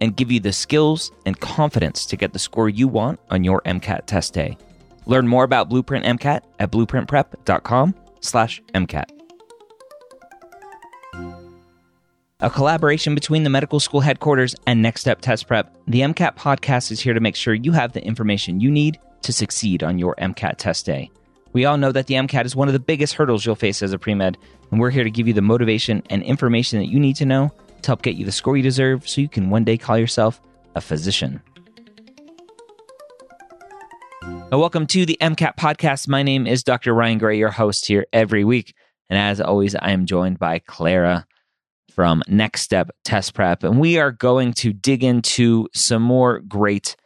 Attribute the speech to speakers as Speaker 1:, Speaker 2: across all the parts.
Speaker 1: and give you the skills and confidence to get the score you want on your MCAT test day. Learn more about Blueprint MCAT at blueprintprep.com/mcat. A collaboration between the medical school headquarters and Next Step Test Prep, the MCAT podcast is here to make sure you have the information you need to succeed on your MCAT test day. We all know that the MCAT is one of the biggest hurdles you'll face as a pre med, and we're here to give you the motivation and information that you need to know to help get you the score you deserve so you can one day call yourself a physician. Well, welcome to the MCAT podcast. My name is Dr. Ryan Gray, your host here every week. And as always, I am joined by Clara from Next Step Test Prep. And we are going to dig into some more great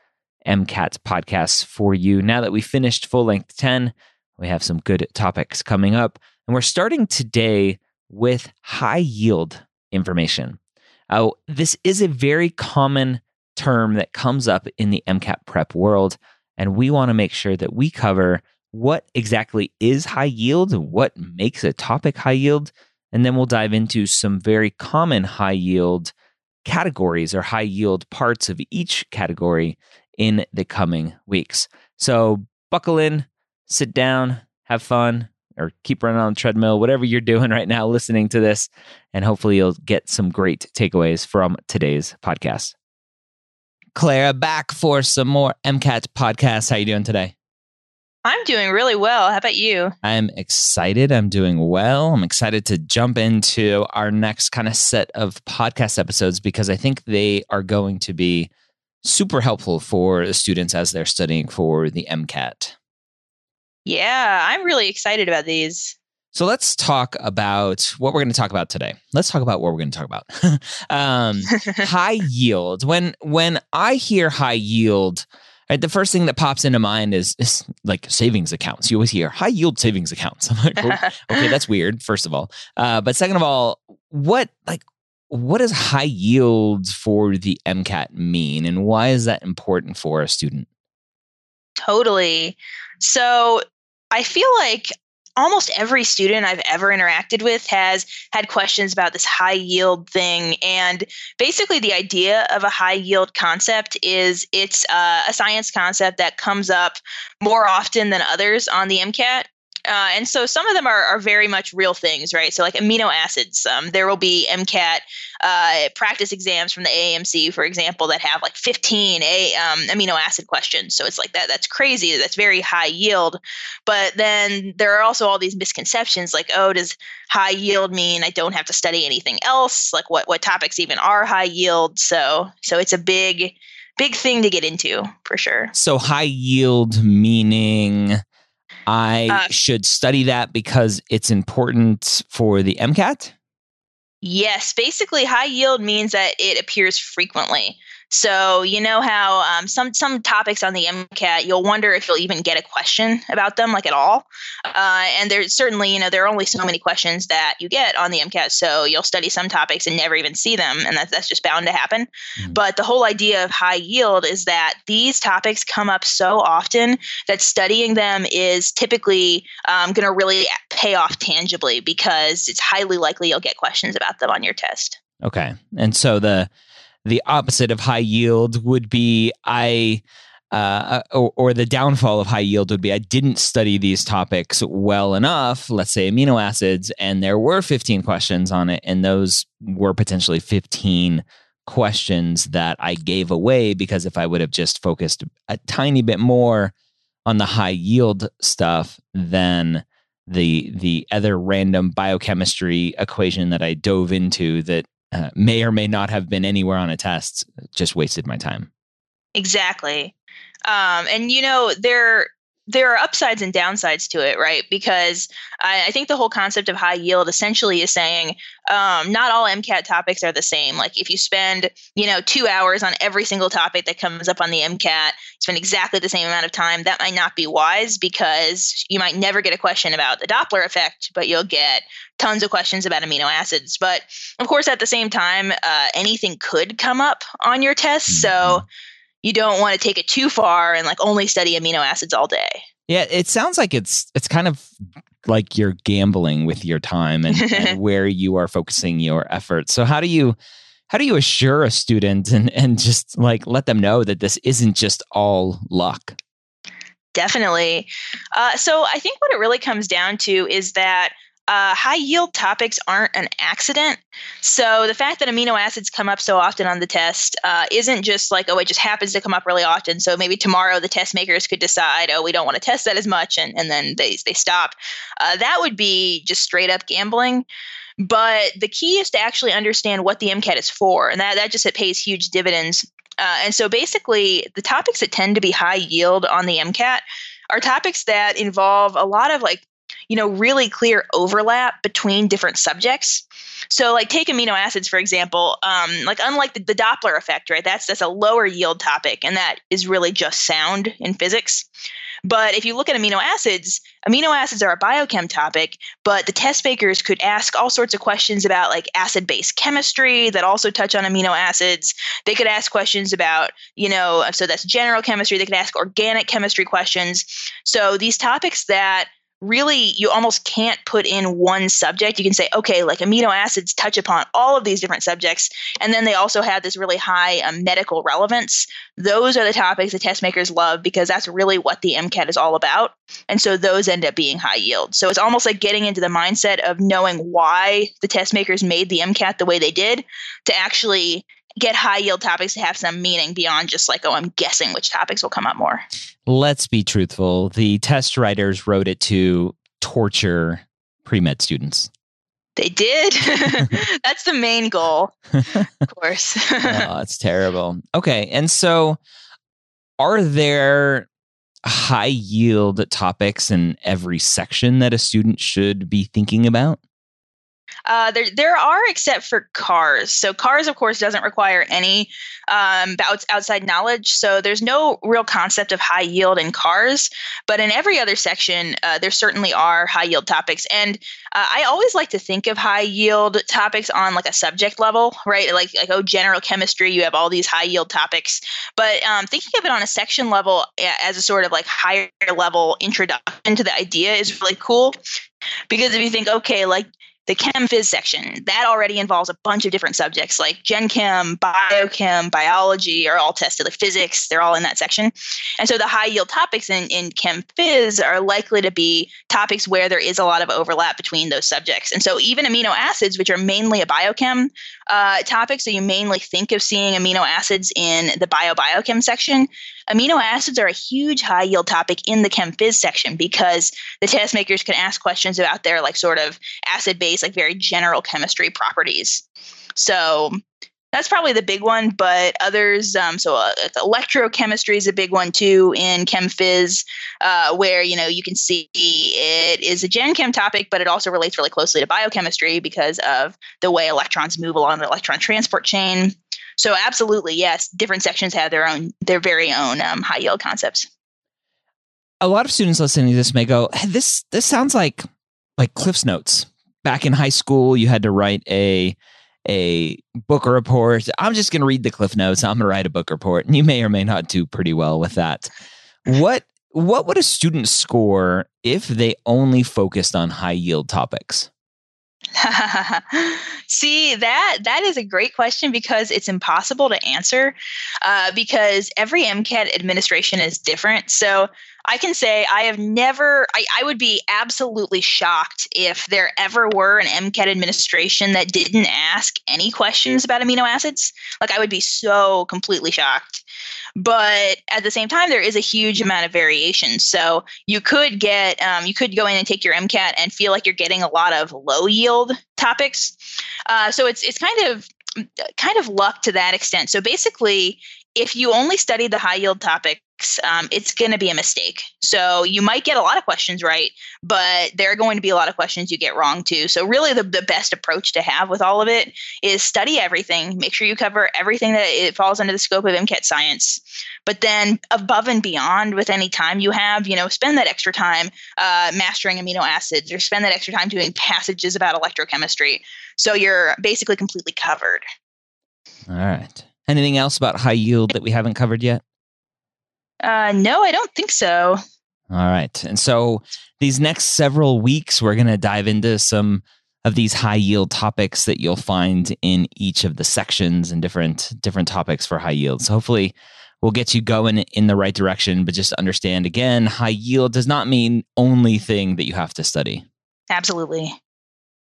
Speaker 1: MCAT podcasts for you. Now that we finished full length 10, we have some good topics coming up. And we're starting today with high yield information. Uh, this is a very common term that comes up in the MCAT prep world. And we want to make sure that we cover what exactly is high yield, what makes a topic high yield, and then we'll dive into some very common high yield categories or high yield parts of each category in the coming weeks. So buckle in, sit down, have fun, or keep running on the treadmill, whatever you're doing right now, listening to this, and hopefully you'll get some great takeaways from today's podcast. Clara, back for some more MCAT podcasts. How are you doing today?
Speaker 2: I'm doing really well. How about you?
Speaker 1: I'm excited. I'm doing well. I'm excited to jump into our next kind of set of podcast episodes because I think they are going to be super helpful for the students as they're studying for the MCAT.
Speaker 2: Yeah, I'm really excited about these.
Speaker 1: So let's talk about what we're going to talk about today. Let's talk about what we're going to talk about. um, high yield. When when I hear high yield, right, the first thing that pops into mind is, is like savings accounts. You always hear high yield savings accounts. I'm like, oh, okay, that's weird. First of all, uh, but second of all, what like what does high yield for the MCAT mean, and why is that important for a student?
Speaker 2: Totally. So I feel like almost every student I've ever interacted with has had questions about this high yield thing. And basically, the idea of a high yield concept is it's uh, a science concept that comes up more often than others on the MCAT. Uh, and so some of them are, are very much real things, right? So like amino acids, um, there will be MCAT uh, practice exams from the AAMC, for example, that have like 15 a, um, amino acid questions. So it's like that. That's crazy. That's very high yield. But then there are also all these misconceptions, like, oh, does high yield mean I don't have to study anything else? Like, what what topics even are high yield? So so it's a big big thing to get into for sure.
Speaker 1: So high yield meaning I uh, should study that because it's important for the MCAT?
Speaker 2: Yes, basically, high yield means that it appears frequently. So you know how um, some some topics on the MCAT, you'll wonder if you'll even get a question about them, like at all. Uh, and there's certainly, you know, there are only so many questions that you get on the MCAT, so you'll study some topics and never even see them, and that's that's just bound to happen. Mm-hmm. But the whole idea of high yield is that these topics come up so often that studying them is typically um, going to really pay off tangibly because it's highly likely you'll get questions about them on your test.
Speaker 1: Okay, and so the the opposite of high yield would be I uh, or, or, the downfall of high yield would be I didn't study these topics well enough, let's say amino acids, and there were 15 questions on it, and those were potentially 15 questions that I gave away because if I would have just focused a tiny bit more on the high yield stuff than the the other random biochemistry equation that I dove into that uh, may or may not have been anywhere on a test just wasted my time.
Speaker 2: Exactly. Um, and you know, there there are upsides and downsides to it, right? Because I, I, think the whole concept of high yield essentially is saying um, not all MCAT topics are the same. Like if you spend, you know, two hours on every single topic that comes up on the MCAT, spend exactly the same amount of time, that might not be wise because you might never get a question about the Doppler effect, but you'll get tons of questions about amino acids. But of course, at the same time, uh, anything could come up on your test. Mm-hmm. So you don't want to take it too far and like only study amino acids all day.
Speaker 1: Yeah, it sounds like it's it's kind of like you're gambling with your time and, and where you are focusing your efforts. So how do you how do you assure a student and and just like let them know that this isn't just all luck?
Speaker 2: Definitely. Uh, so I think what it really comes down to is that uh, high yield topics aren't an accident. So the fact that amino acids come up so often on the test uh, isn't just like, oh, it just happens to come up really often. So maybe tomorrow the test makers could decide, oh, we don't want to test that as much, and, and then they, they stop. Uh, that would be just straight up gambling. But the key is to actually understand what the MCAT is for, and that, that just it pays huge dividends. Uh, and so basically, the topics that tend to be high yield on the MCAT are topics that involve a lot of like you know, really clear overlap between different subjects. So, like, take amino acids for example. Um, like, unlike the, the Doppler effect, right? That's that's a lower yield topic, and that is really just sound in physics. But if you look at amino acids, amino acids are a biochem topic, but the test makers could ask all sorts of questions about like acid base chemistry that also touch on amino acids. They could ask questions about, you know, so that's general chemistry. They could ask organic chemistry questions. So these topics that really you almost can't put in one subject. You can say, okay, like amino acids touch upon all of these different subjects, and then they also have this really high um, medical relevance. Those are the topics the test makers love because that's really what the MCAT is all about. And so those end up being high yield. So it's almost like getting into the mindset of knowing why the test makers made the MCAT the way they did to actually get high yield topics to have some meaning beyond just like, oh, I'm guessing which topics will come up more.
Speaker 1: Let's be truthful. The test writers wrote it to torture pre med students.
Speaker 2: They did. That's the main goal, of course.
Speaker 1: oh, it's terrible. Okay. And so, are there high yield topics in every section that a student should be thinking about?
Speaker 2: Uh, there, there are except for cars. So cars, of course, doesn't require any um, outside knowledge. So there's no real concept of high yield in cars. But in every other section, uh, there certainly are high yield topics. And uh, I always like to think of high yield topics on like a subject level, right? Like like oh, general chemistry, you have all these high yield topics. But um, thinking of it on a section level as a sort of like higher level introduction to the idea is really cool because if you think okay like the chem phys section. That already involves a bunch of different subjects like gen chem biochem biology are all tested like physics they're all in that section. And so the high yield topics in, in chem phys are likely to be topics where there is a lot of overlap between those subjects. And so even amino acids which are mainly a biochem uh, topic so you mainly think of seeing amino acids in the bio biochem section amino acids are a huge high yield topic in the chem phys section because the test makers can ask questions about their like sort of acid base like very general chemistry properties. So that's probably the big one but others um, so uh, electrochemistry is a big one too in chem phys uh, where you know you can see it is a gen chem topic but it also relates really closely to biochemistry because of the way electrons move along the electron transport chain so absolutely, yes, different sections have their own, their very own um, high yield concepts.
Speaker 1: A lot of students listening to this may go, hey, "This this sounds like like Cliff's Notes." Back in high school, you had to write a a book report. I'm just going to read the Cliff Notes. I'm going to write a book report, and you may or may not do pretty well with that. What what would a student score if they only focused on high yield topics?
Speaker 2: See that that is a great question because it's impossible to answer uh, because every MCAT administration is different. So I can say I have never, I, I would be absolutely shocked if there ever were an MCAT administration that didn't ask any questions about amino acids. Like, I would be so completely shocked. But at the same time, there is a huge amount of variation. So you could get, um, you could go in and take your MCAT and feel like you're getting a lot of low yield topics. Uh, so it's it's kind of kind of luck to that extent. So basically, if you only study the high yield topics, um, it's going to be a mistake. So you might get a lot of questions right, but there are going to be a lot of questions you get wrong too. So really, the, the best approach to have with all of it is study everything. Make sure you cover everything that it falls under the scope of MCAT science. But then above and beyond, with any time you have, you know, spend that extra time uh, mastering amino acids, or spend that extra time doing passages about electrochemistry. So you're basically completely covered.
Speaker 1: All right. Anything else about high yield that we haven't covered yet?
Speaker 2: Uh, no, I don't think so.
Speaker 1: All right. And so these next several weeks, we're going to dive into some of these high yield topics that you'll find in each of the sections and different different topics for high yield. So hopefully we'll get you going in the right direction, but just understand again, high yield does not mean only thing that you have to study.
Speaker 2: Absolutely.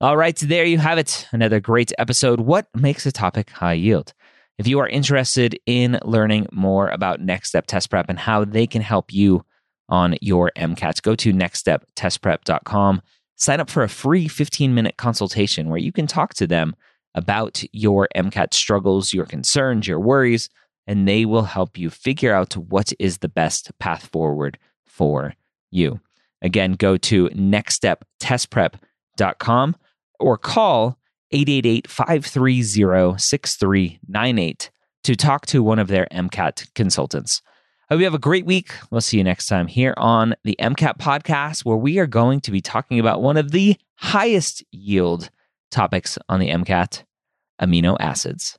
Speaker 1: All right, there you have it. Another great episode. What makes a topic high yield? If you are interested in learning more about Next Step Test Prep and how they can help you on your MCATs, go to nextsteptestprep.com. Sign up for a free 15 minute consultation where you can talk to them about your MCAT struggles, your concerns, your worries, and they will help you figure out what is the best path forward for you. Again, go to nextsteptestprep.com or call 888 530 6398 to talk to one of their MCAT consultants. Hope you have a great week. We'll see you next time here on the MCAT podcast, where we are going to be talking about one of the highest yield topics on the MCAT amino acids.